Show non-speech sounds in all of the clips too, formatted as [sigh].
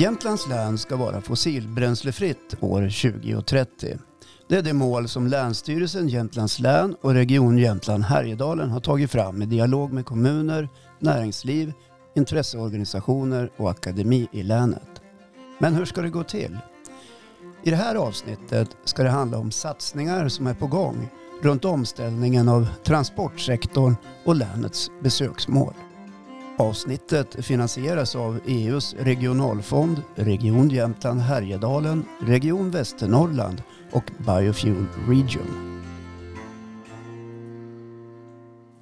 Jämtlands län ska vara fossilbränslefritt år 2030. Det är det mål som Länsstyrelsen Jämtlands län och Region Jämtland Härjedalen har tagit fram i dialog med kommuner, näringsliv, intresseorganisationer och akademi i länet. Men hur ska det gå till? I det här avsnittet ska det handla om satsningar som är på gång runt omställningen av transportsektorn och länets besöksmål. Avsnittet finansieras av EUs regionalfond, Region Jämtland Härjedalen, Region Västernorrland och Biofuel Region.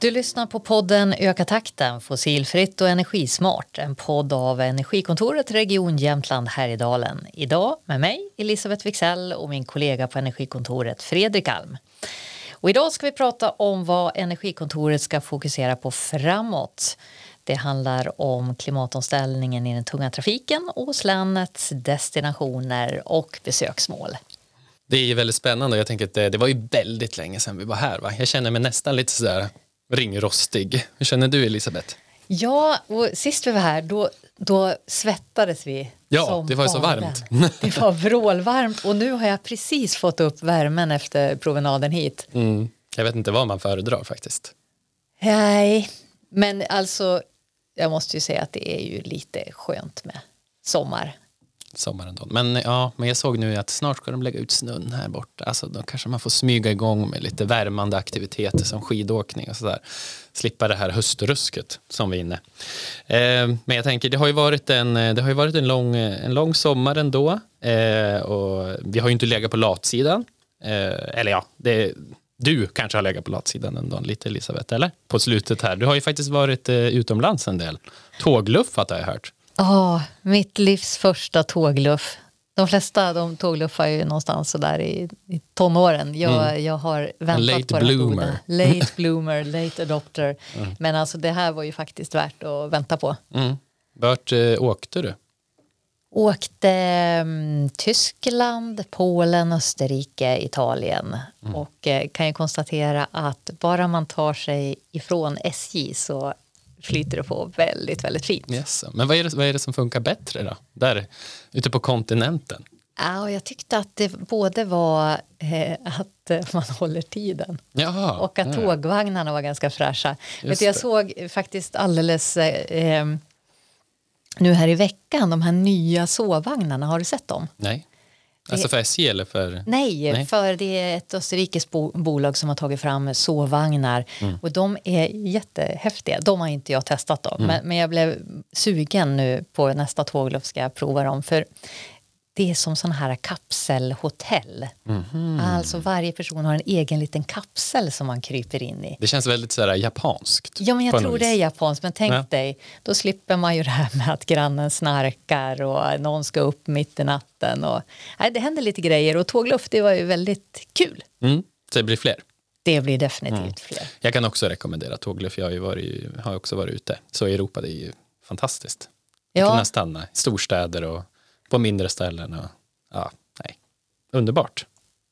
Du lyssnar på podden Öka takten fossilfritt och energismart. En podd av Energikontoret Region Jämtland Härjedalen. Idag med mig Elisabeth Wixell och min kollega på Energikontoret Fredrik Alm. Och idag ska vi prata om vad Energikontoret ska fokusera på framåt. Det handlar om klimatomställningen i den tunga trafiken och länets destinationer och besöksmål. Det är ju väldigt spännande och jag tänker att det, det var ju väldigt länge sedan vi var här. Va? Jag känner mig nästan lite sådär ringrostig. Hur känner du Elisabeth? Ja, och sist vi var här då, då svettades vi. Ja, det var ju så varmt. [laughs] Det var vrålvarmt och nu har jag precis fått upp värmen efter promenaden hit. Mm. Jag vet inte vad man föredrar faktiskt. Nej, men alltså jag måste ju säga att det är ju lite skönt med sommar. Sommaren då. Men ja, men jag såg nu att snart ska de lägga ut snön här borta. Alltså då kanske man får smyga igång med lite värmande aktiviteter som skidåkning och sådär. Slippa det här höstrusket som vi är inne. Eh, men jag tänker, det har ju varit en, eh, det har ju varit en, lång, eh, en lång sommar ändå. Eh, och vi har ju inte legat på latsidan. Eh, eller ja, det, du kanske har legat på latsidan ändå lite Elisabeth, eller? På slutet här. Du har ju faktiskt varit eh, utomlands en del. Tågluffat har jag hört. Ja, oh, mitt livs första tågluff. De flesta de tågluffar ju någonstans sådär i, i tonåren. Jag, mm. jag har väntat late på bloomer. det Late [laughs] bloomer, late adopter. Mm. Men alltså det här var ju faktiskt värt att vänta på. Mm. Vart eh, åkte du? Åkte um, Tyskland, Polen, Österrike, Italien mm. och eh, kan ju konstatera att bara man tar sig ifrån SJ så flyter det på väldigt, väldigt fint. Yes. Men vad är, det, vad är det som funkar bättre då? Där ute på kontinenten? Ja, jag tyckte att det både var eh, att man håller tiden Jaha, och att ja. tågvagnarna var ganska fräscha. Vet, jag såg faktiskt alldeles eh, nu här i veckan, de här nya sovvagnarna, har du sett dem? Nej. Alltså för SJ eller för? Nej, Nej. för det är ett österrikiskt bo bolag som har tagit fram sovvagnar Mm. och de är jättehäftiga. De har inte jag testat Mm. då, men, men jag blev sugen nu på nästa tågluff ska jag prova dem för det är som sådana här kapselhotell. Mhm. Alltså varje person har en egen liten kapsel som man kryper in i. Det känns väldigt sådär japanskt. Ja, men jag tror det är japanskt. Men tänk Ja. dig, då slipper man ju det här med att grannen snarkar och någon ska upp mitt i natten. Och, nej, det händer lite grejer och tågluft, det var ju väldigt kul. Mm. Så det blir fler. Det blir definitivt Mm. fler. Jag kan också rekommendera tågluff. Jag har ju varit, har också varit ute. Så i Europa det är ju fantastiskt. Ja. Ja, Nästan i storstäder och på mindre ställen. Och, ja, nej. Underbart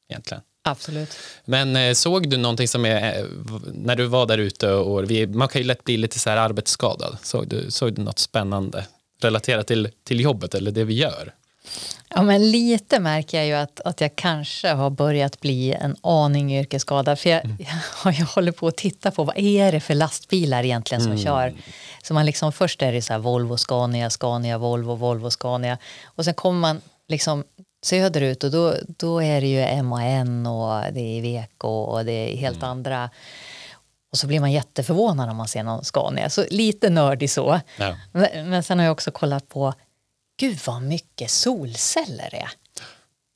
egentligen. absolut. Men eh, såg du någonting som är, eh, när du var där ute och vi, man kan ju lätt bli lite så här arbetsskadad. Såg du, såg du något spännande relaterat till, till jobbet eller det vi gör? Ja, men lite märker jag ju att, att jag kanske har börjat bli en aning yrkesskadad. För jag, [laughs] jag, jag håller på att titta på vad är det för lastbilar egentligen som kör. Så man liksom, först är det så här Volvo, Scania, Scania, Volvo, Volvo, Scania. Och sen kommer man liksom söderut och då, då är det ju MAN och det är Iveco och det är helt andra. Och så blir man jätteförvånad när man ser någon Scania. Så lite nördig så. Ja. Men, men sen har jag också kollat på, gud vad mycket solceller det är.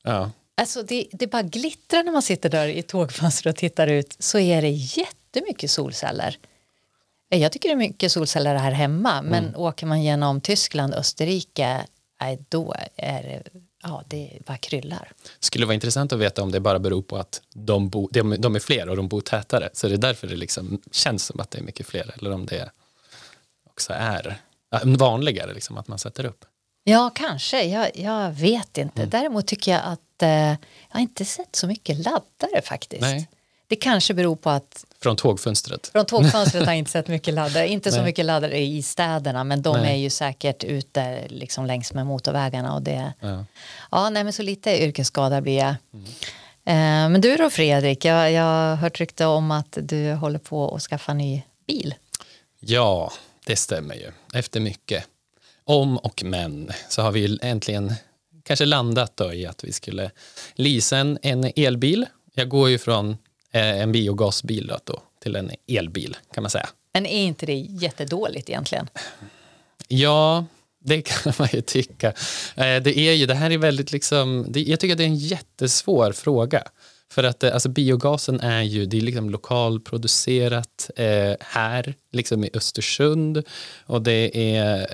Ja. Alltså det, det bara glittrar när man sitter där i tågfönstret och tittar ut så är det jättemycket solceller. Jag tycker det är mycket solceller här hemma men åker man genom Tyskland, Österrike, då är det, ja, det bara kryllar. Skulle vara intressant att veta om det bara beror på att de, bo, de, de är fler och de bor tätare. Så det är därför det liksom känns som att det är mycket fler. Eller om det också är vanligare liksom, att man sätter upp. Ja, kanske. Jag, jag vet inte. Däremot tycker jag att eh, jag har inte sett så mycket laddare faktiskt. Nej. Det kanske beror på att Från tågfönstret. från tågfönstret har jag [laughs] inte sett mycket laddare. Inte så Nej. mycket laddare i städerna men de Nej. är ju säkert ute liksom längs med motorvägarna. Och det, Ja. ja, nej, men så lite yrkesskada blir jag. Eh, men du då Fredrik, jag, jag har hört rykte om att du håller på att skaffa ny bil. Ja, det stämmer ju. Efter mycket om och men så har vi äntligen kanske landat då i att vi skulle leasa en, en elbil. Jag går ju från eh, en biogasbil då, då till en elbil kan man säga. Men är inte det jättedåligt egentligen? Ja, det [laughs] kan man ju tycka. Eh, Det är ju, det här är väldigt liksom, jag tycker att det är en jättesvår fråga. För att eh, alltså, biogasen är ju, det är liksom lokalproducerat eh, här, liksom i Östersund. Och det är,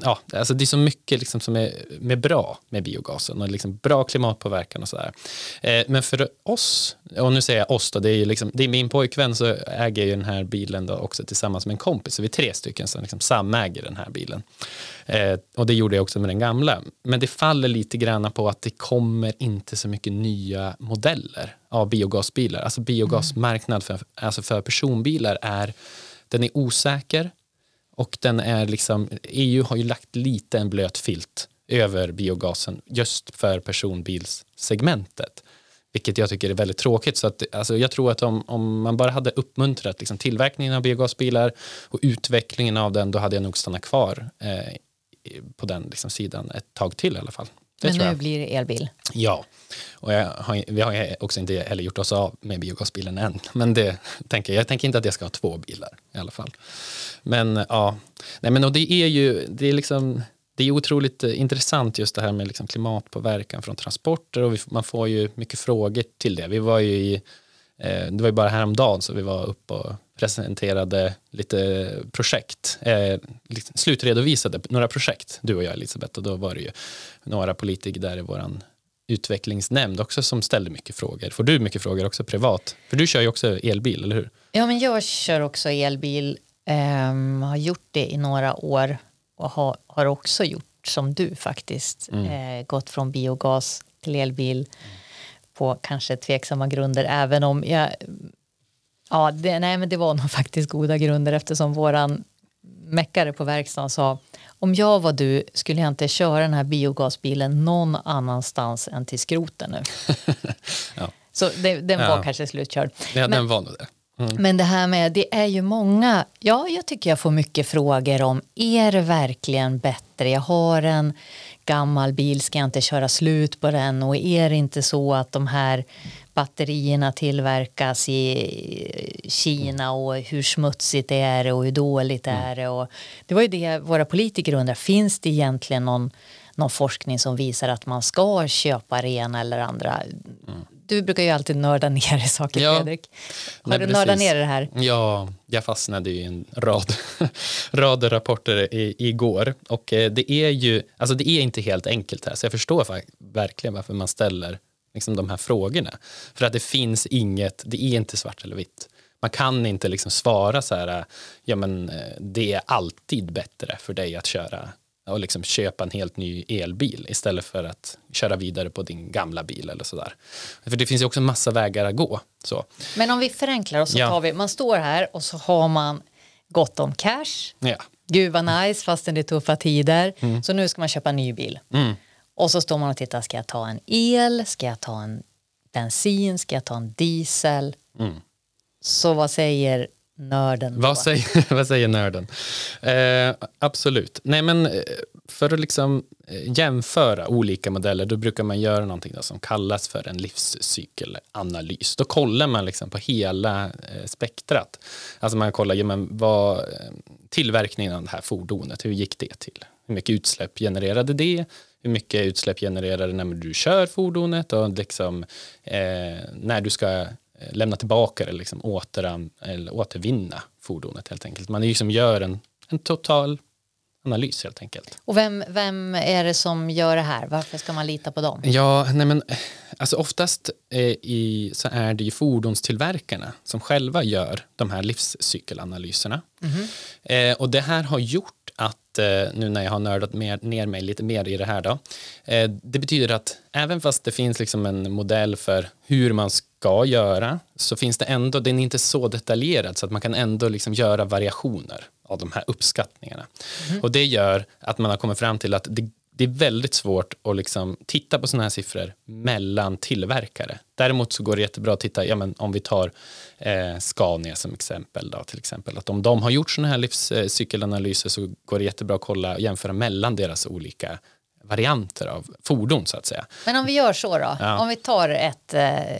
ja, alltså det är så mycket liksom som är med bra med biogasen och liksom bra klimatpåverkan och sådär. Eh, men för oss, och nu säger jag oss då, det är, ju liksom, det är min pojkvän så äger ju den här bilen då också tillsammans med en kompis. Så vi är tre stycken som liksom samäger den här bilen. Eh, och det gjorde jag också med den gamla. Men det faller lite grann på att det kommer inte så mycket nya modeller av biogasbilar. Alltså biogasmarknad för, alltså för personbilar är, den är osäker och den är liksom, EU har ju lagt lite en blöt filt över biogasen just för personbilssegmentet. Vilket jag tycker är väldigt tråkigt. Så att, alltså, jag tror att om, om man bara hade uppmuntrat liksom, tillverkningen av biogasbilar och utvecklingen av den, då hade jag nog stannat kvar eh, på den liksom, sidan ett tag till i alla fall. Det Men nu jag. blir det elbil. Ja, och har, vi har också inte heller gjort oss av med biogasbilen än. Men det tänker jag, jag tänker inte att jag ska ha två bilar i alla fall. Men ja, nej men och det är ju, det är liksom, det är otroligt intressant just det här med liksom klimatpåverkan från transporter och vi, man får ju mycket frågor till det. Vi var ju i, det var ju bara häromdagen så vi var uppe och presenterade lite projekt, eh, liksom slutredovisade några projekt, du och jag Elisabeth, och då var det ju några politiker där i våran utvecklingsnämnd också som ställde mycket frågor. Får du mycket frågor också privat? För du kör ju också elbil, eller hur? Ja, men jag kör också elbil. ehm, har gjort det i några år och har, har också gjort som du faktiskt. Eh, gått från biogas till elbil på kanske tveksamma grunder. Även om jag... Ja, det, nej, men det var [laughs] nog faktiskt goda grunder eftersom våran meckare på verkstaden sa om jag var du skulle jag inte köra den här biogasbilen någon annanstans än till skroten nu. [laughs] Ja. Så det, den var Ja. kanske slutkörd. Ja, Men- den var nog det. Mm. men det här med, det är ju många, ja jag tycker jag får mycket frågor om, är det verkligen bättre? Jag har en gammal bil, ska jag inte köra slut på den? Och är det inte så att de här batterierna tillverkas i Kina och hur smutsigt det är och hur dåligt är det? Och det var ju det våra politiker undrar, finns det egentligen någon, någon forskning som visar att man ska köpa rena eller andra? Du brukar ju alltid nörda [laughs] ner i saker, Ja. Fredrik. Har Nej, du precis. nördat ner i det här? Ja, jag fastnade i en rad, [laughs] rad rapporter i, igår. Och eh, det är ju, alltså det är inte helt enkelt här, så jag förstår verkligen varför man ställer liksom, de här frågorna. För att det finns inget, det är inte svart eller vitt. Man kan inte liksom svara så här, ja men eh, det är alltid bättre för dig att köra och liksom köpa en helt ny elbil istället för att köra vidare på din gamla bil eller sådär. För det finns ju också massa vägar att gå. Så. Men om vi förenklar och så Ja. tar vi, man står här och så har man gott om cash. Ja. Gud vad nice fastän det är tuffa tider. Så nu ska man köpa en ny bil. Mm. Och så står man och tittar, ska jag ta en el, ska jag ta en bensin, ska jag ta en diesel? Mm. Så vad säger nörden? Vad säger, [laughs] vad säger nörden? Eh, absolut. Nej, men eh, för att liksom eh, jämföra olika modeller då brukar man göra någonting som kallas för en livscykelanalys. Då kollar man liksom på hela eh, spektrat. Alltså man kollar ja, men vad, tillverkningen av det här fordonet, hur gick det till? Hur mycket utsläpp genererade det? Hur mycket utsläpp genererar det när du kör fordonet och liksom, eh, när du ska lämna tillbaka eller, liksom återan, eller återvinna fordonet helt enkelt. Man liksom gör en, en total analys helt enkelt. Och vem, vem är det som gör det här? Varför ska man lita på dem? Ja, nej men eh, alltså oftast eh, i, så är det ju fordonstillverkarna som själva gör de här livscykelanalyserna. Eh, och det här har gjort att att eh, nu när jag har nördat mer, ner mig lite mer i det här då. Eh, det betyder att även fast det finns liksom en modell för hur man ska göra så finns det ändå, den är inte så detaljerad så att man kan ändå liksom göra variationer av de här uppskattningarna. Mm. Och det gör att man har kommit fram till att det det är väldigt svårt att liksom titta på sådana här siffror mellan tillverkare. Däremot så går det jättebra att titta, ja, men om vi tar eh, Scania som exempel, då, till exempel, att om de har gjort sådana här livscykelanalyser eh, så går det jättebra att kolla och jämföra mellan deras olika varianter av fordon så att säga. Men om vi gör så då, ja. om vi tar ett, eh,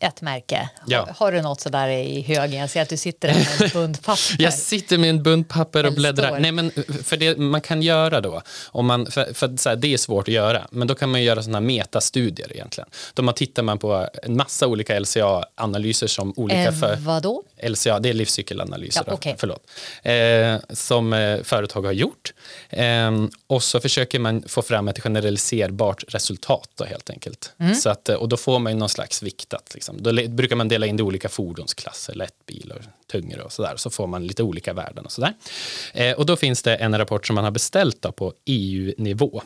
ett märke. Ja. Har, har, du något sådär i högen? Jag ser att du sitter med en bunt papper. Jag sitter med en bunt papper och bläddrar. Nej, men för det man kan göra då, om man, för, för så här, det är svårt att göra, men då kan man göra sådana metastudier egentligen. Då tittar man på en massa olika LCA-analyser som olika eh, för... Vadå? LCA, det är livscykelanalyser, ja, okay. förlåt, eh, som eh, företag har gjort. Eh, och så försöker man få fram ett generaliserbart resultat då, helt enkelt. Mm. Så att, eh, och då får man någon slags viktat. Liksom. Då brukar man dela in det i olika fordonsklasser, lättbil och tyngre och sådär. Så får man lite olika värden och sådär. Eh, och då finns det en rapport som man har beställt då, på EU-nivå.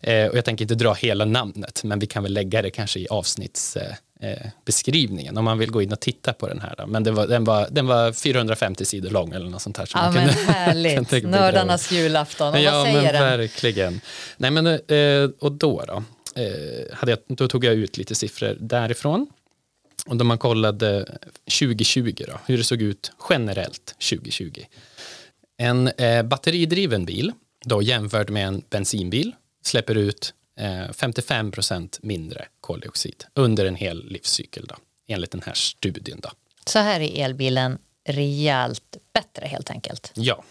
Eh, och jag tänker inte dra hela namnet, men vi kan väl lägga det kanske i avsnitts eh, beskrivningen om man vill gå in och titta på den här. Då. Men var, den, var, den var 450 sidor lång eller något sånt här. Så ja, men kunde, [laughs] härligt. Nördarnas julafton. Och ja, vad säger men den? verkligen. Nej, men, eh, och då då? Eh, hade jag, då tog jag ut lite siffror därifrån. Och då man kollade 2020, då, hur det såg ut generellt 2020. En eh, batteridriven bil, då jämfört med en bensinbil, släpper ut 55 eh, procent mindre koldioxid under en hel livscykel då, enligt den här studien. Då. Så här är elbilen rejält bättre helt enkelt? Ja,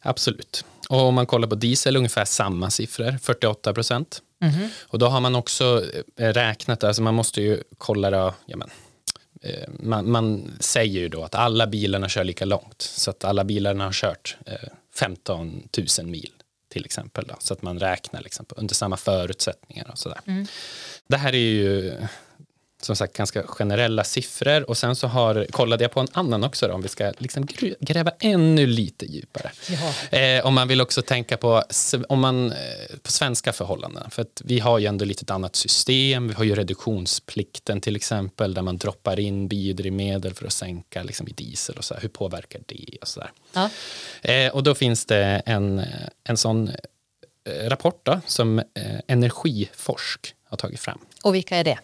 absolut. Och om man kollar på diesel, ungefär samma siffror, 48 procent. Mm. Och då har man också eh, räknat, alltså man måste ju kolla då, ja men, eh, man, man, säger ju då att alla bilarna kör lika långt, så att alla bilarna har kört 15 000 mil till exempel. Då, så att man räknar liksom, under samma förutsättningar och sådär. Mm. Det här är ju som sagt ganska generella siffror och sen så har, kollade jag på en annan också då, om vi ska liksom gräva ännu lite djupare. Eh, om man vill också tänka på, om man, eh, på svenska förhållanden, för att vi har ju ändå lite ett annat system, vi har ju reduktionsplikten till exempel där man droppar in biodrivmedel för att sänka liksom, i diesel och så här, hur påverkar det och så där. Ja. Eh, och då finns det en, en sån eh, rapport då, som eh, Energiforsk har tagit fram. Och vilka är det?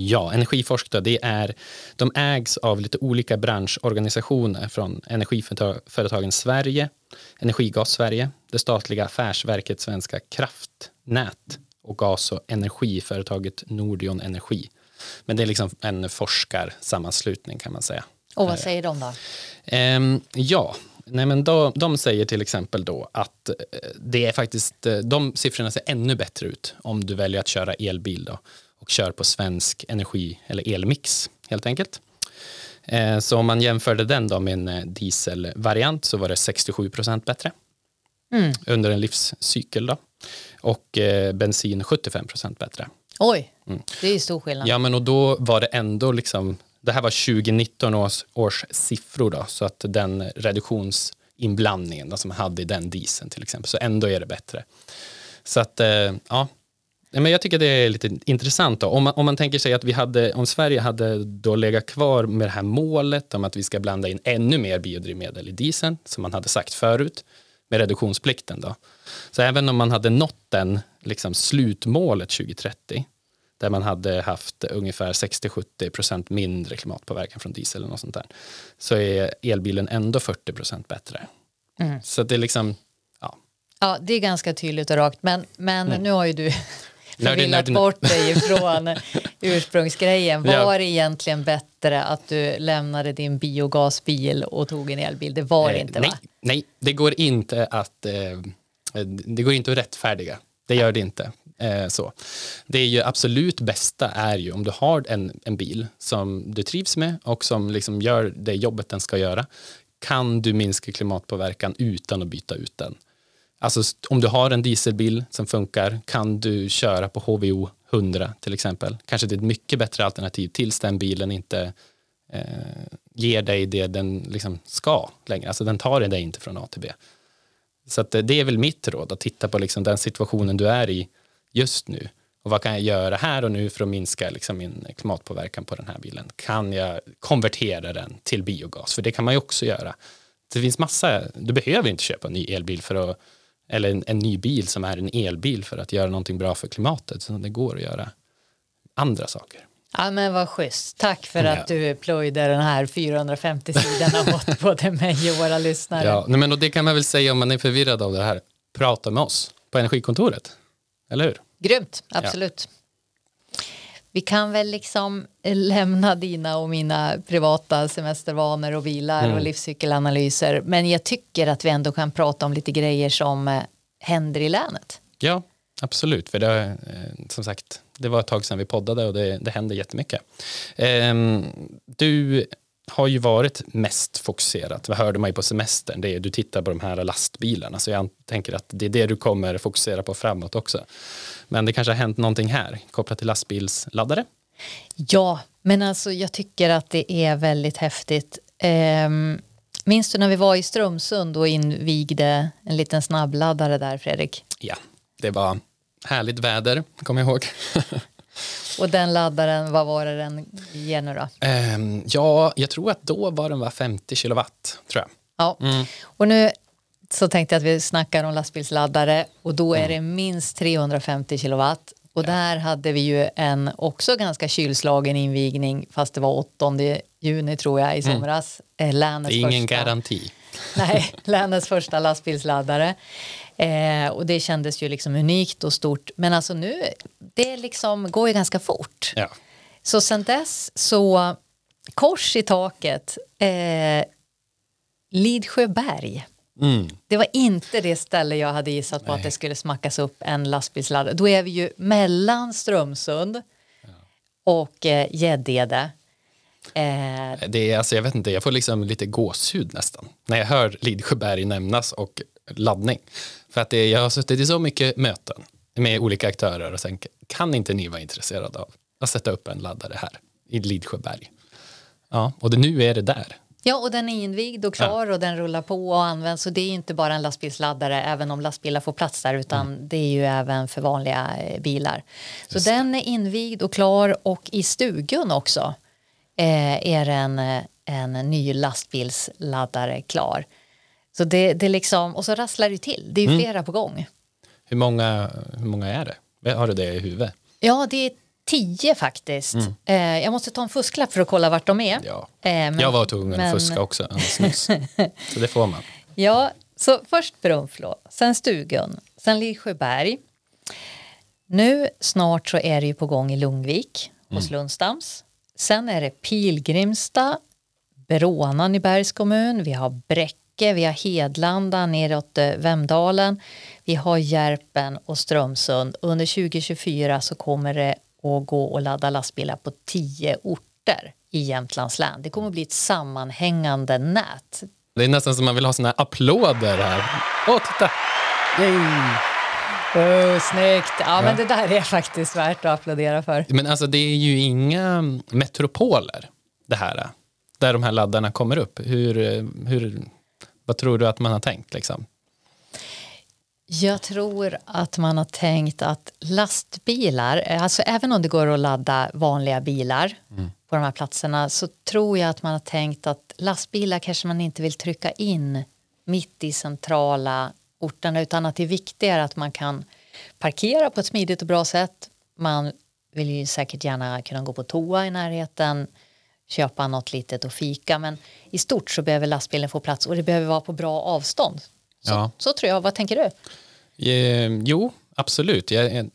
Ja, Energiforsk då, det är, de ägs av lite olika branschorganisationer från Energiföretagen Sverige, Energigas Sverige, det statliga affärsverket Svenska kraftnät och gas och energiföretaget Nordion Energi. Men det är liksom en forskarsammanslutning kan man säga. Och vad säger de då? Ehm, ja, Nej, men då, de säger till exempel då att eh, det är faktiskt, eh, de siffrorna ser ännu bättre ut om du väljer att köra elbil. Då och kör på svensk energi eller elmix helt enkelt. Eh, så om man jämförde den då med en eh, dieselvariant så var det 67 procent bättre mm. under en livscykel. Då. Och eh, bensin 75 procent bättre. Oj, mm. det är stor skillnad. Ja, men och då var det ändå liksom, det här var 2019 års, års siffror då, så att den reduktionsinblandningen då, som man hade i den dieseln till exempel, så ändå är det bättre. Så att, ja, men jag tycker det är lite intressant. Då. Om, man, om man tänker sig att vi hade, om Sverige hade då legat kvar med det här målet om att vi ska blanda in ännu mer biodrivmedel i dieseln, som man hade sagt förut, med reduktionsplikten. Då. Så även om man hade nått den liksom, slutmålet 2030, där man hade haft ungefär 60-70% mindre klimatpåverkan från diesel och sånt där, så är elbilen ändå 40% bättre. Mm. Så det är liksom, ja. Ja, det är ganska tydligt och rakt, men, men mm. nu har ju du förvillat bort dig ifrån [laughs] ursprungsgrejen. Var det egentligen bättre att du lämnade din biogasbil och tog en elbil? Det var det eh, inte nej, va? Nej, det går inte att eh, det går inte att rättfärdiga. Det gör det inte. Eh, så. Det är ju absolut bästa är ju om du har en, en bil som du trivs med och som liksom gör det jobbet den ska göra. Kan du minska klimatpåverkan utan att byta ut den? Alltså om du har en dieselbil som funkar kan du köra på HVO 100 till exempel. Kanske det är ett mycket bättre alternativ tills den bilen inte eh, ger dig det den liksom ska längre. Alltså den tar dig inte från A till B. Så att eh, det är väl mitt råd, att titta på liksom den situationen du är i just nu. Och vad kan jag göra här och nu för att minska liksom min klimatpåverkan på den här bilen? Kan jag konvertera den till biogas? För det kan man ju också göra. Det finns massa, du behöver inte köpa en ny elbil för att, eller en, en ny bil som är en elbil för att göra någonting bra för klimatet. Så det går att göra andra saker. Ja men vad schysst. Tack för Ja. att du plöjde den här 450 sidorna åt både mig och våra lyssnare. Ja, nej, men och det kan man väl säga om man är förvirrad av det här. Prata med oss på Energikontoret. Eller hur? Grymt, absolut. Vi kan väl liksom lämna dina och mina privata semestervanor och bilar Mm. och livscykelanalyser. Men jag tycker att vi ändå kan prata om lite grejer som eh, händer i länet. Ja, absolut. För det, eh, som sagt, det var ett tag sedan vi poddade och det, det händer jättemycket. Ehm, du har ju varit mest fokuserad, vad hörde man ju på semestern, det är du tittar på de här lastbilarna, så jag tänker att det är det du kommer fokusera på framåt också. Men det kanske har hänt någonting här kopplat till lastbilsladdare? Ja, men alltså jag tycker att det är väldigt häftigt. Ehm, minns du när vi var i Strömsund och invigde en liten snabbladdare där, Fredrik? Ja, det var härligt väder, kommer jag ihåg. [laughs] Och den laddaren, vad var det den ger nu då? Ehm, ja, jag tror att då var den var 50 kilowatt, tror jag. Ja, och nu så tänkte jag att vi snackar om lastbilsladdare och då är det minst 350 kilowatt. Och där hade vi ju en också ganska kylslagen invigning fast det var 8 juni tror jag i somras. Eh, Det Länets är ingen första. garanti. Nej, länets första lastbilsladdare. Eh, och det kändes ju liksom unikt och stort. Men alltså nu, det liksom går ju ganska fort. Ja. Så sen dess så, kors i taket, eh, Lidsjöberg. Mm. Det var inte det ställe jag hade gissat på att det skulle smackas upp en lastbilsladdare. Då är vi ju mellan Strömsund och eh, Gäddede. Eh, Det är, alltså, jag vet inte, jag får liksom lite gåshud nästan när jag hör Lidsjöberg nämnas och laddning. För att det, jag har suttit i så mycket möten med olika aktörer och sen kan inte ni vara intresserade av att sätta upp en laddare här i Lidsjöberg? Ja, och det, nu är det där. Ja, och den är invigd och klar och den rullar på och används. Så det är inte bara en lastbilsladdare, även om lastbilar får plats där, utan Mm. det är ju även för vanliga eh, bilar. Så den är invigd och klar och i stugan också eh, är en, eh, en ny lastbilsladdare klar. Så det, det liksom, och så rasslar det till, det är Mm. flera på gång. Hur många, hur många är det? Har du det i huvudet? Ja, det är tio faktiskt. Eh, jag måste ta en fusklapp för att kolla vart de är. Mm. Ja. Eh, men- jag var tvungen men- att fuska också. [laughs] Så det får man. Ja, så först Brunflo, sen Stugun, sen Lidsjöberg. Nu snart så är det ju på gång i Lungvik hos Lundstams. Sen är det Pilgrimstad, Brånan i Bergs kommun, vi har Bräcke, vi har Hedlanda neråt eh, Vemdalen, vi har Järpen och Strömsund. Under 2024 så kommer det att gå att ladda lastbilar på tio orter i Jämtlands län. Det kommer att bli ett sammanhängande nät. Det är nästan som man vill ha såna här applåder här. Åh, titta! Oh, snyggt! Ja, men det där är faktiskt värt att applådera för. Men alltså det är ju inga metropoler det här. Där de här laddarna kommer upp. Hur, hur, vad tror du att man har tänkt liksom? Jag tror att man har tänkt att lastbilar, alltså även om det går att ladda vanliga bilar på de här platserna så tror jag att man har tänkt att lastbilar kanske man inte vill trycka in mitt i centrala orterna utan att det är viktigare att man kan parkera på ett smidigt och bra sätt. Man vill ju säkert gärna kunna gå på toa i närheten, köpa något litet och fika men i stort så behöver lastbilen få plats och det behöver vara på bra avstånd. Så, Ja. så tror jag. Vad tänker du? Eh, jo, absolut. Jag jag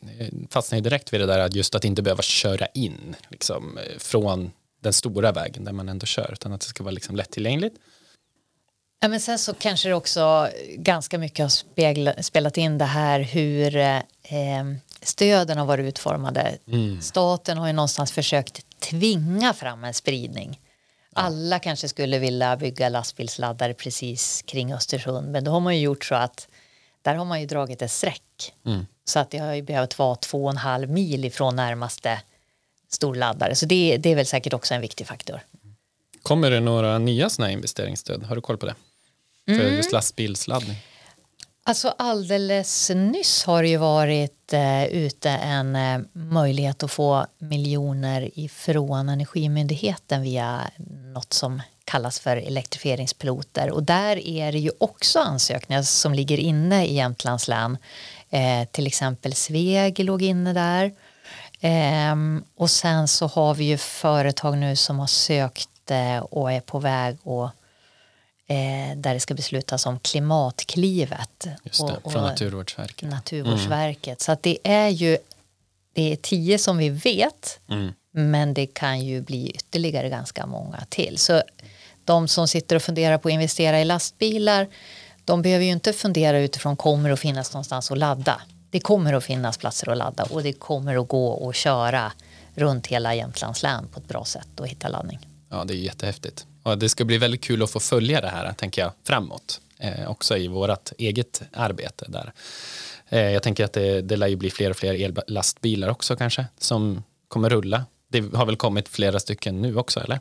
fastnar direkt vid det där att just att inte behöva köra in liksom, eh, från den stora vägen där man ändå kör utan att det ska vara liksom lättillgängligt. Ja, men sen så kanske det också ganska mycket har spegla, spelat in det här hur eh, stöden har varit utformade. Staten har ju någonstans försökt tvinga fram en spridning. Alla kanske skulle vilja bygga lastbilsladdare precis kring Östersund men då har man ju gjort så att där har man ju dragit ett streck. Så att det har ju behövt vara två och en halv mil ifrån närmaste storladdare. Så det, det är väl säkert också en viktig faktor. Kommer det några nya sådana investeringsstöd? Har du koll på det? För just lastbilsladdning? Alltså alldeles nyss har det ju varit eh, ute en eh, möjlighet att få miljoner ifrån Energimyndigheten via något som kallas för elektrifieringspiloter och där är det ju också ansökningar som ligger inne i Jämtlands län. Eh, till exempel Sveg låg inne där. Ehm, och sen så har vi ju företag nu som har sökt eh, och är på väg att eh, där det ska beslutas om Klimatklivet. Just det, och, från och Naturvårdsverket. Naturvårdsverket. Så att det är ju det är tio som vi vet Mm. men det kan ju bli ytterligare ganska många till. Så de som sitter och funderar på att investera i lastbilar de behöver ju inte fundera utifrån kommer att finnas någonstans att ladda. Det kommer att finnas platser att ladda och det kommer att gå att köra runt hela Jämtlands län på ett bra sätt och hitta laddning. Ja, det är jättehäftigt. Och det ska bli väldigt kul att få följa det här, tänker jag, framåt. Eh, också i vårt eget arbete där. Eh, jag tänker att det, det lär ju bli fler och fler ellastbilar också kanske, som kommer rulla. Det har väl kommit flera stycken nu också, eller?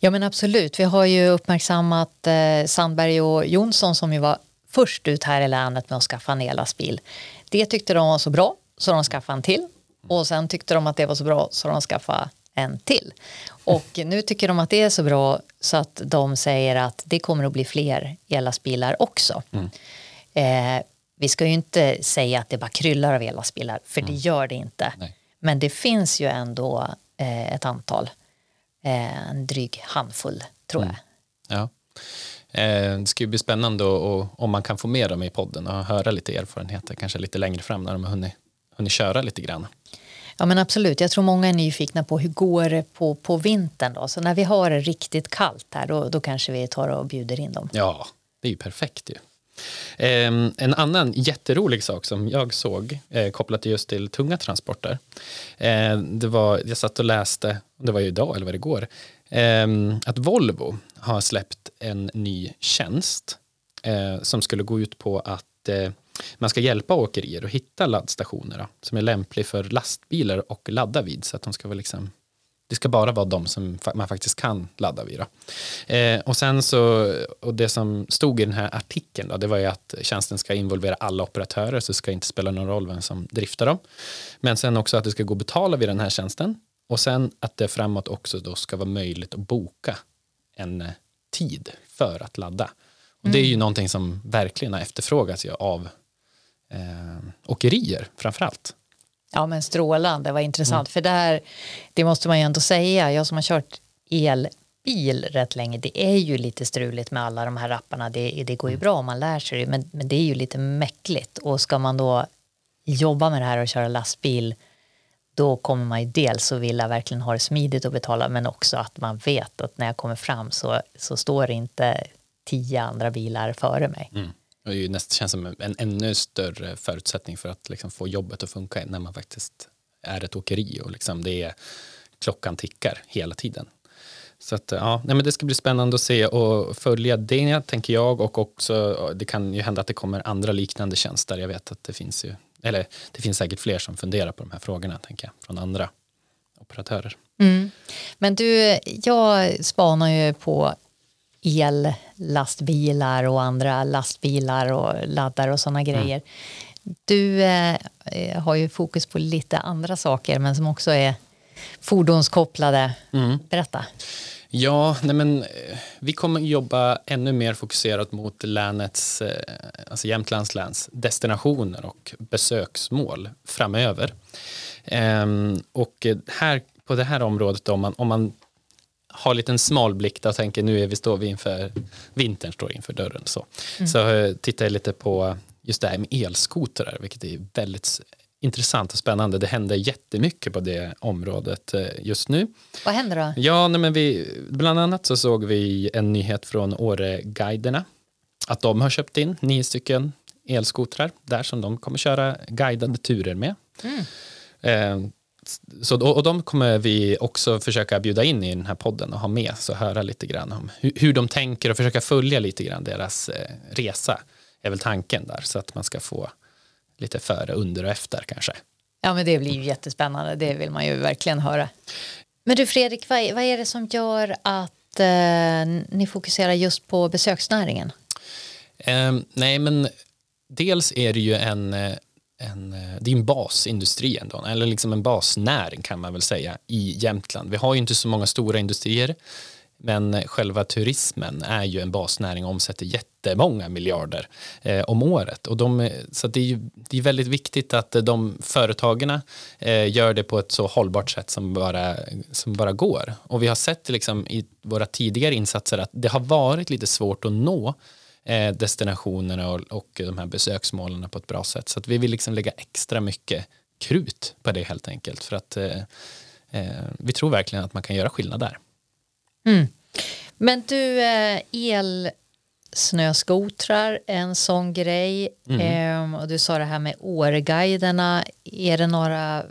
Ja men absolut, vi har ju uppmärksammat eh, Sandberg och Jonsson som ju var först ut här i länet med att skaffa en ellastbil. Det tyckte de var så bra så de skaffade en till och sen tyckte de att det var så bra så de skaffade en till. Och nu tycker de att det är så bra så att de säger att det kommer att bli fler ellastbilar också. Eh, vi ska ju inte säga att det bara kryllar av ellastbilar för det gör det inte. Nej. Men det finns ju ändå eh, ett antal, eh, en dryg handfull tror jag. Ja. Eh, det ska ju bli spännande och, om man kan få med dem i podden och höra lite erfarenheter, kanske lite längre fram när de har hunnit, hunnit köra lite grann. Ja men absolut, jag tror många är nyfikna på hur går det på, på vintern då? Så när vi har det riktigt kallt här då, då kanske vi tar och bjuder in dem. Ja, det är ju perfekt ju. Eh, en annan jätterolig sak som jag såg eh, kopplat just till tunga transporter. Eh, det var, jag satt och läste, det var ju idag eller var det igår, eh, att Volvo har släppt en ny tjänst eh, som skulle gå ut på att eh, man ska hjälpa åkerier att hitta laddstationer då, som är lämplig för lastbilar och ladda vid så att de ska vara liksom det ska bara vara de som man faktiskt kan ladda vid. Eh, och sen så, och det som stod i den här artikeln då, det var ju att tjänsten ska involvera alla operatörer så det ska inte spela någon roll vem som driftar dem. Men sen också att det ska gå att betala vid den här tjänsten och sen att det framåt också då ska vara möjligt att boka en eh, tid för att ladda. Och det är ju någonting som verkligen har efterfrågats av eh, åkerier framför allt. Ja men strålande, vad intressant. För där, det måste man ju ändå säga, jag som har kört elbil rätt länge, det är ju lite struligt med alla de här rapparna. Det, det går ju bra om man lär sig det, men, men det är ju lite mäckligt. Och ska man då jobba med det här och köra lastbil, då kommer man ju dels att vilja verkligen ha det smidigt att betala, men också att man vet att när jag kommer fram så, så står det inte tio andra bilar före mig. Mm. Det är ju nästan känns som en ännu större förutsättning för att liksom få jobbet att funka när man faktiskt är ett åkeri och liksom det är, klockan tickar hela tiden. Så att, ja, nej men det ska bli spännande att se och följa det tänker jag och också det kan ju hända att det kommer andra liknande tjänster. Jag vet att det finns ju, eller det finns säkert fler som funderar på de här frågorna tänker jag, från andra operatörer. Mm. Men du, jag spanar ju på ellastbilar och andra lastbilar och laddare och sådana grejer. Du eh, har ju fokus på lite andra saker men som också är fordonskopplade. Berätta. Ja, nej men, eh, vi kommer jobba ännu mer fokuserat mot länets, eh, alltså Jämtlands läns destinationer och besöksmål framöver. Ehm, och eh, här, på det här området, om man, om man har en liten smal blick och tänker nu är vi, står vi inför vintern står inför dörren så, så eh, tittar jag lite på just det här med elskotrar vilket är väldigt intressant och spännande. Det händer jättemycket på det området eh, just nu. Vad händer då? Ja, nej, men vi, bland annat så såg vi en nyhet från Åre-guiderna. Att de har köpt in nio stycken elskotrar där som de kommer köra guidade turer med. Eh, så, och och de kommer vi också försöka bjuda in i den här podden och ha med så höra lite grann om hur, hur de tänker och försöka följa lite grann deras eh, resa är väl tanken där så att man ska få lite före, under och efter kanske. Ja men det blir ju jättespännande, det vill man ju verkligen höra. Men du Fredrik, vad, vad är det som gör att eh, ni fokuserar just på besöksnäringen? Eh, nej, men dels är det ju en, en, eh, det är en basindustri ändå, eller liksom en basnäring kan man väl säga i Jämtland. Vi har ju inte så många stora industrier men själva turismen är ju en basnäring och omsätter jättemånga miljarder eh, om året. Och de, eh, så det är, ju, det är väldigt viktigt att eh, de företagen eh, gör det på ett så hållbart sätt som bara, som bara går. Och vi har sett liksom, i våra tidigare insatser att det har varit lite svårt att nå destinationerna och, och de här besöksmålen på ett bra sätt. Så att vi vill liksom lägga extra mycket krut på det helt enkelt. För att eh, eh, vi tror verkligen att man kan göra skillnad där. Mm. Men du, eh, elsnöskotrar, en sån grej. Mm. Ehm, och du sa det här med Åreguiderna. Är det några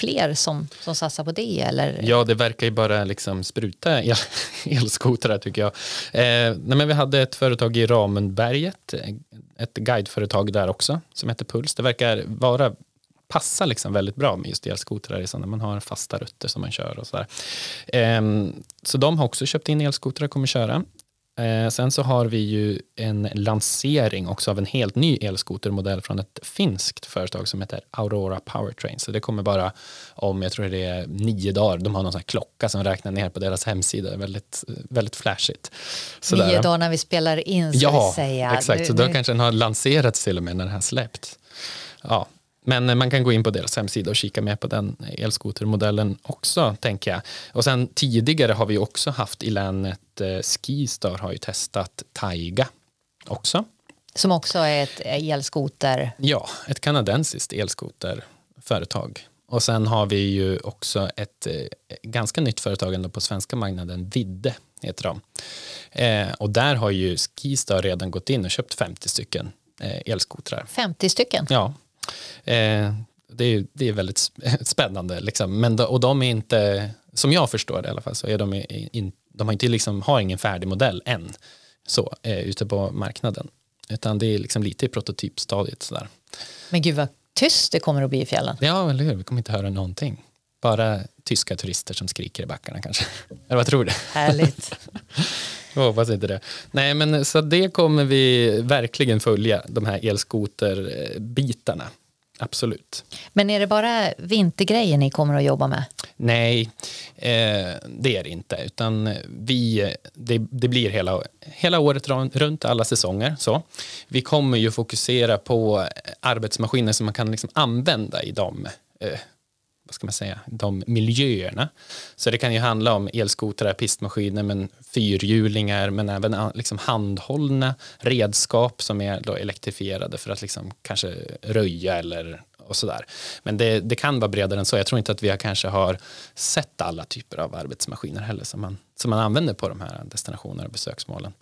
fler som, som satsar på det? Eller? Ja, det verkar ju bara liksom spruta el, [laughs] elskotrar tycker jag. Eh, nej, men vi hade ett företag i Ramenberget, eh, ett guideföretag där också som heter Puls. Det verkar vara passar liksom väldigt bra med just elskotrar när man har fasta rutter som man kör och sådär. Ehm, så de har också köpt in elskotrar och kommer köra. Ehm, sen så har vi ju en lansering också av en helt ny elskotermodell från ett finskt företag som heter Aurora Powertrain. Så det kommer bara om, jag tror det är nio dagar, de har någon sån klocka som räknar ner på deras hemsida, väldigt, väldigt flashigt. Sådär. Nio dagar när vi spelar in, ska ja, vi säga. exakt, så då kanske den har lanserats till och med när den har släppt. Ja, men man kan gå in på deras hemsida och kika med på den elskotermodellen också, tänker jag. Och sen tidigare har vi också haft i länet, eh, Skistar har ju testat Taiga också. Som också är ett elskoter? Ja, ett kanadensiskt elskoterföretag. Och sen har vi ju också ett eh, ganska nytt företag ändå på svenska marknaden, Vidde heter de. Eh, och där har ju Skistar redan gått in och köpt 50 stycken eh, elskotrar. 50 stycken? Ja, Eh, det, är, det är väldigt [laughs] spännande. Liksom. Men, och de är inte, som jag förstår det i alla fall, så är de, in, de har, inte liksom, har ingen färdig modell än så, eh, ute på marknaden. Utan det är liksom lite i prototypstadiet. Sådär. Men gud vad tyst det kommer att bli i fjällen. Ja, eller hur? Vi kommer inte höra någonting. Bara tyska turister som skriker i backarna kanske. [laughs] Eller vad tror du? Härligt. [laughs] Jag hoppas inte det. Nej, men så det kommer vi verkligen följa, de här elskoterbitarna. Absolut. Men är det bara vintergrejer ni kommer att jobba med? Nej, eh, det är det inte. Utan vi, det, det, blir hela, hela året runt, alla säsonger. Så. Vi kommer ju fokusera på arbetsmaskiner som man kan liksom använda i de eh, vad ska man säga, de miljöerna. Så det kan ju handla om elskotrar, pistmaskiner, men fyrhjulingar, men även ah, liksom handhållna redskap som är då elektrifierade för att liksom kanske röja eller och sådär. Men det, det kan vara bredare än så. Jag tror inte att vi har, kanske har sett alla typer av arbetsmaskiner heller som man, som man använder på de här destinationerna och besöksmålen.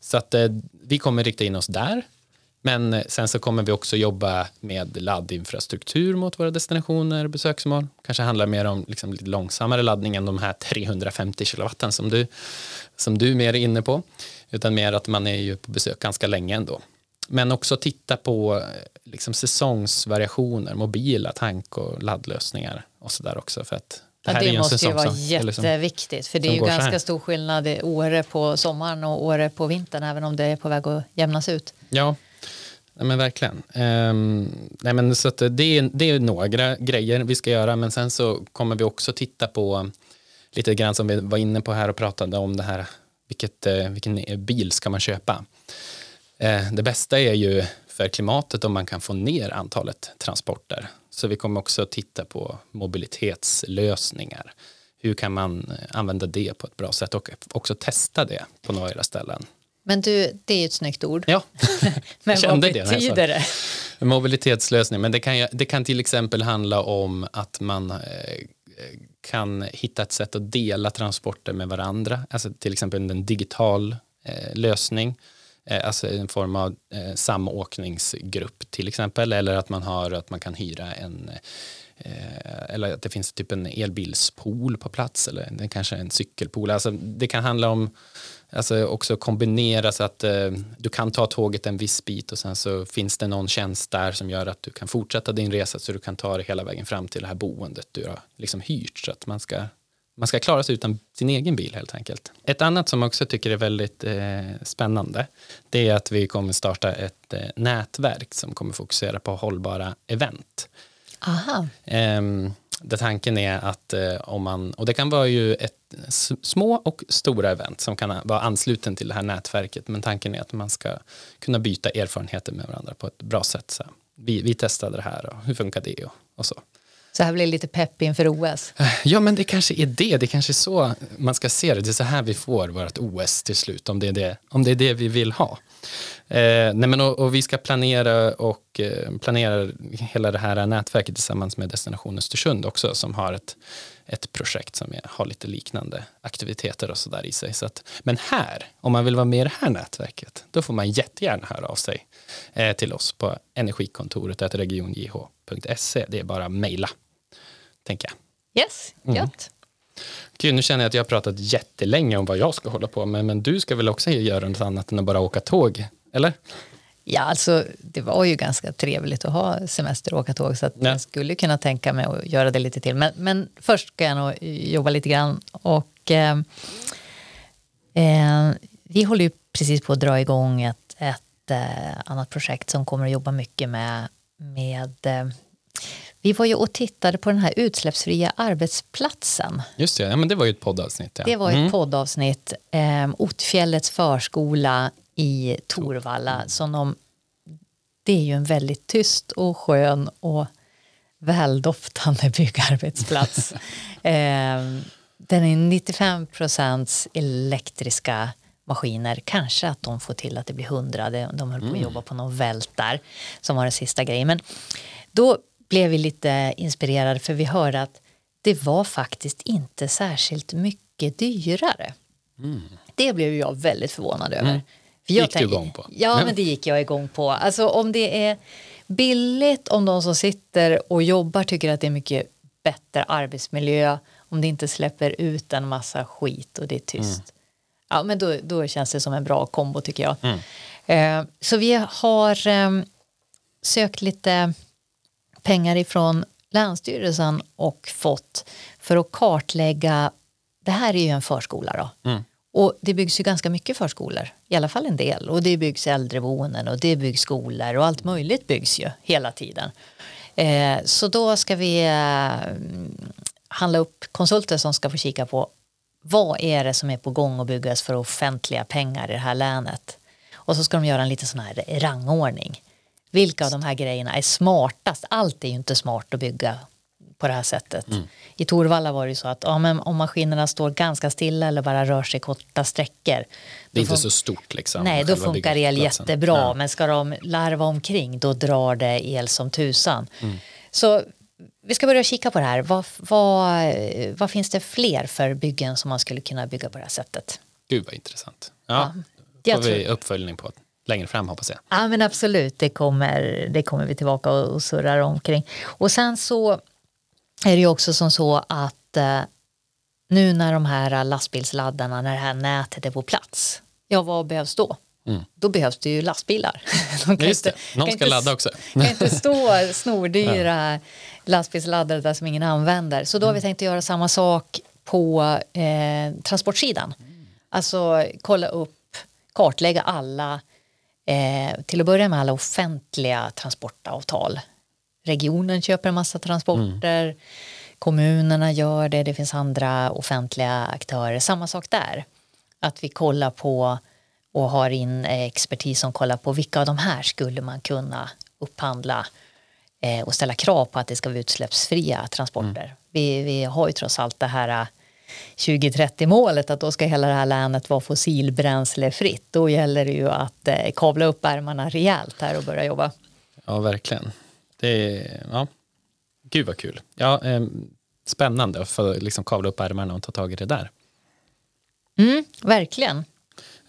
Så att eh, vi kommer rikta in oss där men sen så kommer vi också jobba med laddinfrastruktur mot våra destinationer, besöksmål. Kanske handlar mer om liksom lite långsammare laddning än de här 350 kilowatten som du, som du mer är inne på. Utan mer att man är ju på besök ganska länge ändå. Men också titta på liksom säsongsvariationer, mobila tank och laddlösningar och så där också. För att det, ja, det måste ju vara jätteviktigt för det är ju ganska stor skillnad i Åre på sommaren och Åre på vintern även om det är på väg att jämnas ut. Ja, Nej, men verkligen. Um, nej, men så det, är, det är några grejer vi ska göra men sen så kommer vi också titta på lite grann som vi var inne på här och pratade om det här vilket, eh, vilken bil ska man köpa. Uh, det bästa är ju för klimatet om man kan få ner antalet transporter. Så vi kommer också titta på mobilitetslösningar. Hur kan man eh, använda det på ett bra sätt och också testa det på några ställen. Men du, det är ju ett snyggt ord. Ja, [laughs] Men vad betyder det? Mobilitetslösning, men det kan, det kan till exempel handla om att man eh, kan hitta ett sätt att dela transporter med varandra, alltså till exempel en digital eh, lösning, eh, alltså en form av eh, samåkningsgrupp till exempel, eller att man har att man kan hyra en eh, eller att det finns typ en elbilspool på plats. Eller det kanske är en cykelpool. Alltså det kan handla om Alltså också kombinera så att eh, du kan ta tåget en viss bit och sen så finns det någon tjänst där som gör att du kan fortsätta din resa så du kan ta det hela vägen fram till det här boendet du har liksom hyrt så att man ska man ska klara sig utan sin egen bil helt enkelt. Ett annat som jag också tycker är väldigt eh, spännande det är att vi kommer starta ett eh, nätverk som kommer fokusera på hållbara event. Aha. Ehm, där tanken är att eh, om man, och det kan vara ju ett, små och stora event som kan vara ansluten till det här nätverket, men tanken är att man ska kunna byta erfarenheter med varandra på ett bra sätt. Så vi, vi testade det här och hur funkar det och, och så. Så här blir lite pepp inför OS. Ja, men det kanske är det. Det kanske är så man ska se det. Det är så här vi får vårt OS till slut, om det är det, om det, är det vi vill ha. Eh, nej men och, och, vi ska planera och eh, planera hela det här nätverket tillsammans med Destination Östersund också, som har ett, ett projekt som har lite liknande aktiviteter och sådär i sig. Så att, men här, om man vill vara med i det här nätverket, då får man jättegärna höra av sig eh, till oss på energikontoret regionjh.se. Det är bara mejla tänker jag. Yes, mm. gött. Gud, nu känner jag att jag har pratat jättelänge om vad jag ska hålla på med, men du ska väl också göra något annat än att bara åka tåg, eller? Ja, alltså det var ju ganska trevligt att ha semester och åka tåg så att ja. jag skulle kunna tänka mig att göra det lite till. Men, men först ska jag nog jobba lite grann och eh, eh, vi håller ju precis på att dra igång ett, ett eh, annat projekt som kommer att jobba mycket med, med eh, vi var ju och tittade på den här utsläppsfria arbetsplatsen. Just det, ja, men det var ju ett poddavsnitt. Ja. Det var ett mm. poddavsnitt. Eh, Otfjällets förskola i Torvalla. Som de, det är ju en väldigt tyst och skön och väldoftande [laughs] byggarbetsplats. [laughs] eh, den är 95 procents elektriska maskiner. Kanske att de får till att det blir 100. De höll på att mm. jobba på någon vält där som var den sista grejen. Men då blev vi lite inspirerade för vi hörde att det var faktiskt inte särskilt mycket dyrare. Mm. Det blev jag väldigt förvånad över. Mm. Gick du igång på? Ja, men det gick jag igång på. Alltså om det är billigt om de som sitter och jobbar tycker att det är mycket bättre arbetsmiljö om det inte släpper ut en massa skit och det är tyst. Mm. Ja, men då, då känns det som en bra kombo tycker jag. Mm. Eh, så vi har eh, sökt lite pengar ifrån Länsstyrelsen och fått för att kartlägga, det här är ju en förskola då, mm och det byggs ju ganska mycket förskolor, i alla fall en del, och det byggs äldreboenden och det byggs skolor och allt möjligt byggs ju hela tiden. Eh, så då ska vi eh, handla upp konsulter som ska få kika på vad är det som är på gång att byggas för offentliga pengar i det här länet. Och så ska de göra en liten sån här rangordning. Vilka av de här grejerna är smartast? Allt är ju inte smart att bygga på det här sättet. Mm. I Torvalla var det ju så att ja, men om maskinerna står ganska stilla eller bara rör sig korta sträckor. Det är inte så stort liksom. Nej, då funkar el jättebra. Ja. Men ska de larva omkring då drar det el som tusan. Mm. Så vi ska börja kika på det här. Vad, vad, vad finns det fler för byggen som man skulle kunna bygga på det här sättet? Gud vad intressant. Ja, ja får vi uppföljning på längre fram hoppas jag. Ja men absolut, det kommer, det kommer vi tillbaka och, och surrar omkring. Och sen så är det ju också som så att eh, nu när de här lastbilsladdarna, när det här nätet är på plats, ja vad behövs då? Mm. Då behövs det ju lastbilar. [laughs] De kan. Inte, Någon ska inte, ladda också. kan inte stå snordyra [laughs] ja. lastbilsladdare där som ingen använder. Så då har vi mm. tänkt att göra samma sak på eh, transportsidan. Alltså kolla upp, kartlägga alla Eh, till att börja med alla offentliga transportavtal. Regionen köper en massa transporter, mm. kommunerna gör det, det finns andra offentliga aktörer. Samma sak där. Att vi kollar på och har in expertis som kollar på vilka av de här skulle man kunna upphandla eh, och ställa krav på att det ska vara utsläppsfria transporter. Mm. Vi, vi har ju trots allt det här 2030-målet att då ska hela det här länet vara fossilbränslefritt. Då gäller det ju att eh, kavla upp ärmarna rejält här och börja jobba. Ja, verkligen. Det är, ja. Gud vad kul. Ja, eh, spännande att få liksom kavla upp ärmarna och ta tag i det där. Mm, verkligen.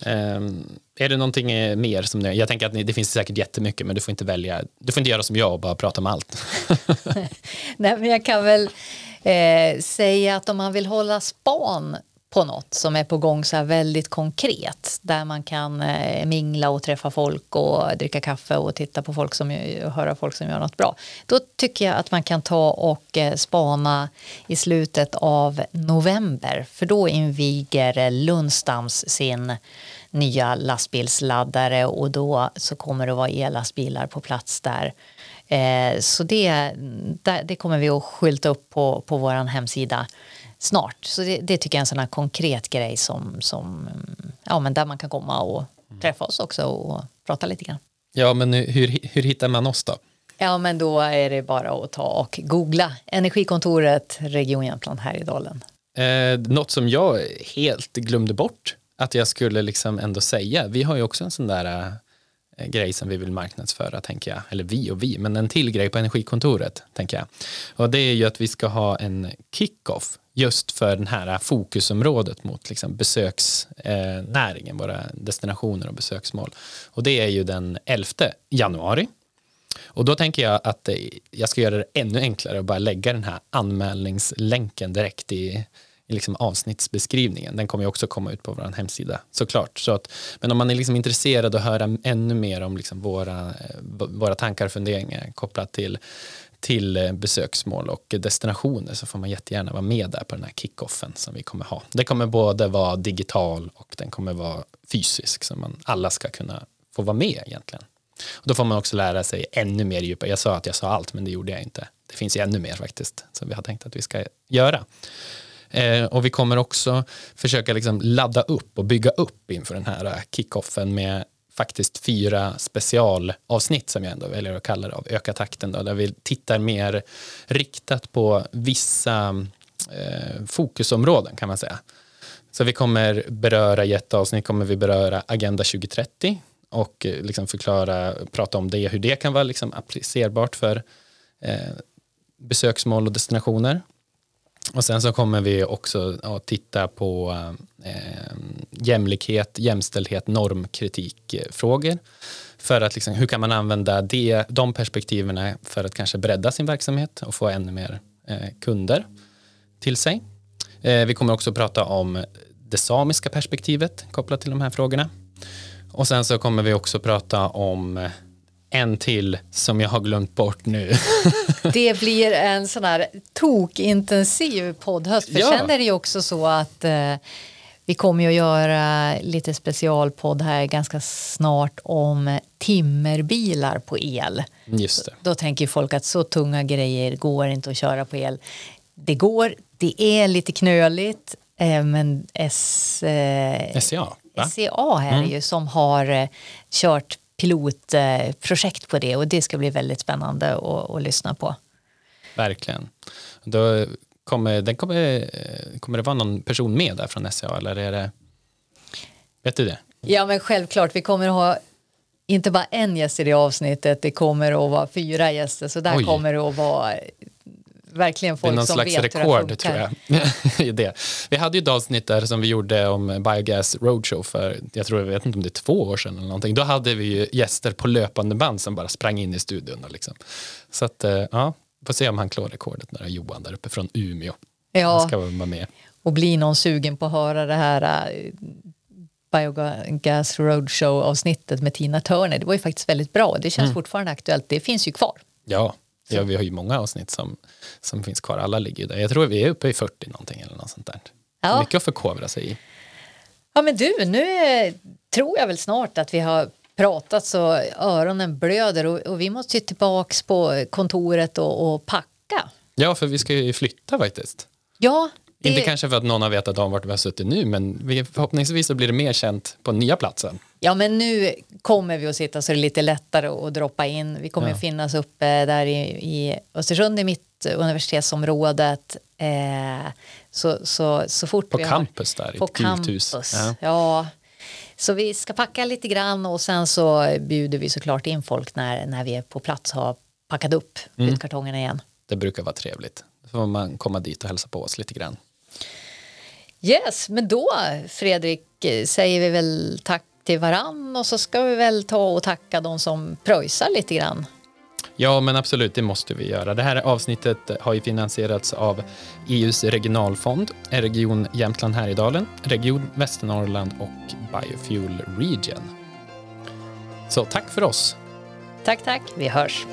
Um, är det någonting eh, mer som ni, jag tänker att ni, det finns säkert jättemycket men du får inte välja, du får inte göra som jag och bara prata om allt. [laughs] Nej men jag kan väl eh, säga att om man vill hålla span på något som är på gång så här väldigt konkret där man kan eh, mingla och träffa folk och dricka kaffe och titta på folk som och höra folk som gör något bra. Då tycker jag att man kan ta och eh, spana i slutet av november för då inviger Lundstams sin nya lastbilsladdare och då så kommer det vara ellastbilar på plats där. Eh, så det, det kommer vi att skylta upp på, på vår hemsida snart. Så det, det, tycker jag är en sån här konkret grej som, som ja, men där man kan komma och träffa oss också och prata lite grann. Ja, men hur, hur hittar man oss då? Ja, men då är det bara att ta och googla Energikontoret Region Jämtland Härjedalen. Eh, något som jag helt glömde bort att jag skulle liksom ändå säga. Vi har ju också en sån där äh, grej som vi vill marknadsföra, tänker jag. Eller vi och vi, men en till grej på Energikontoret, tänker jag. Och det är ju att vi ska ha en kick-off just för den här eh, fokusområdet mot liksom besöksnäringen, eh, våra destinationer och besöksmål. Och det är ju den 11 januari. Och då tänker jag att eh, jag ska göra det ännu enklare och bara lägga den här anmälningslänken direkt i, i liksom avsnittsbeskrivningen. Den kommer ju också komma ut på vår hemsida såklart. Så att, men om man är liksom intresserad och höra ännu mer om liksom våra, våra tankar och funderingar kopplat till till eh, besöksmål och destinationer så får man jättegärna vara med där på den här kickoffen som vi kommer ha. Det kommer både vara digital och den kommer vara fysisk så man alla ska kunna få vara med egentligen. Och då får man också lära sig ännu mer djupare. Jag sa att jag sa allt men det gjorde jag inte. Det finns ju ännu mer faktiskt som vi har tänkt att vi ska göra. Eh, och vi kommer också försöka liksom ladda upp och bygga upp inför den här eh, kickoffen med faktiskt fyra specialavsnitt som jag ändå väljer att kalla det av Öka takten då, där vi tittar mer riktat på vissa eh, fokusområden kan man säga. Så vi kommer beröra i ett avsnitt kommer vi beröra Agenda 2030 och eh, liksom förklara, prata om det, hur det kan vara liksom applicerbart för eh, besöksmål och destinationer. Och sen så kommer vi också att titta på eh, jämlikhet, jämställdhet, normkritikfrågor. För att liksom, hur kan man använda det, de perspektiven för att kanske bredda sin verksamhet och få ännu mer eh, kunder till sig. Eh, vi kommer också prata om det samiska perspektivet kopplat till de här frågorna. Och sen så kommer vi också prata om en till som jag har glömt bort nu. [laughs] det [laughs] blir en sån här tokintensiv poddhöst. För ja. sen är det ju också så att eh, vi kommer ju att göra lite specialpodd här ganska snart om timmerbilar på el. Just det. Då tänker folk att så tunga grejer går inte att köra på el. Det går, det är lite knöligt, eh, men S, eh, SCA, SCA är mm. ju som har eh, kört pilotprojekt på det och det ska bli väldigt spännande att, att lyssna på. Verkligen. Då kommer, den kommer, kommer det vara någon person med där från SCA eller är det, vet du det? Ja men självklart, vi kommer att ha inte bara en gäst i det avsnittet, det kommer att vara fyra gäster så där Oj. kommer det att vara verkligen folk som vet hur det funkar. någon slags rekord tror jag. [laughs] det. Vi hade ju ett avsnitt där som vi gjorde om Biogas Roadshow för, jag tror, jag vet inte om det är två år sedan eller någonting. Då hade vi ju gäster på löpande band som bara sprang in i studion. Och liksom. Så att, eh, ja, får se om han klår rekordet när det är Johan där uppe från Umeå. Ja, han ska vara med. Och blir någon sugen på att höra det här uh, Biogas Roadshow avsnittet med Tina Turner. Det var ju faktiskt väldigt bra. Det känns mm. fortfarande aktuellt. Det finns ju kvar. Ja, Ja, vi har ju många avsnitt som, som finns kvar. Alla ligger ju där. Jag tror vi är uppe i 40 någonting eller något sånt där. Ja. Mycket att förkovra sig i. Ja, men du, nu tror jag väl snart att vi har pratat så öronen blöder och, och vi måste ju tillbaks på kontoret och, och packa. Ja, för vi ska ju flytta faktiskt. Ja, det... Inte kanske för att någon har vetat om vart vi har suttit nu, men vi, förhoppningsvis så blir det mer känt på nya platsen. Ja, men nu kommer vi att sitta så det är lite lättare att droppa in. Vi kommer ja. att finnas uppe där i, i Östersund i mitt universitetsområdet. Eh, så, så, så fort på vi campus har, där, på ett campus. hus. Ja. ja. Så vi ska packa lite grann och sen så bjuder vi såklart in folk när, när vi är på plats och har packat upp mm. flyttkartongerna igen. Det brukar vara trevligt. Då får man komma dit och hälsa på oss lite grann. Yes, men då Fredrik säger vi väl tack till varann och så ska vi väl ta och tacka de som pröjsar lite grann. Ja, men absolut, det måste vi göra. Det här avsnittet har ju finansierats av EUs regionalfond, Region Jämtland Härjedalen, Region Västernorrland och Biofuel Region. Så tack för oss. Tack, tack. Vi hörs.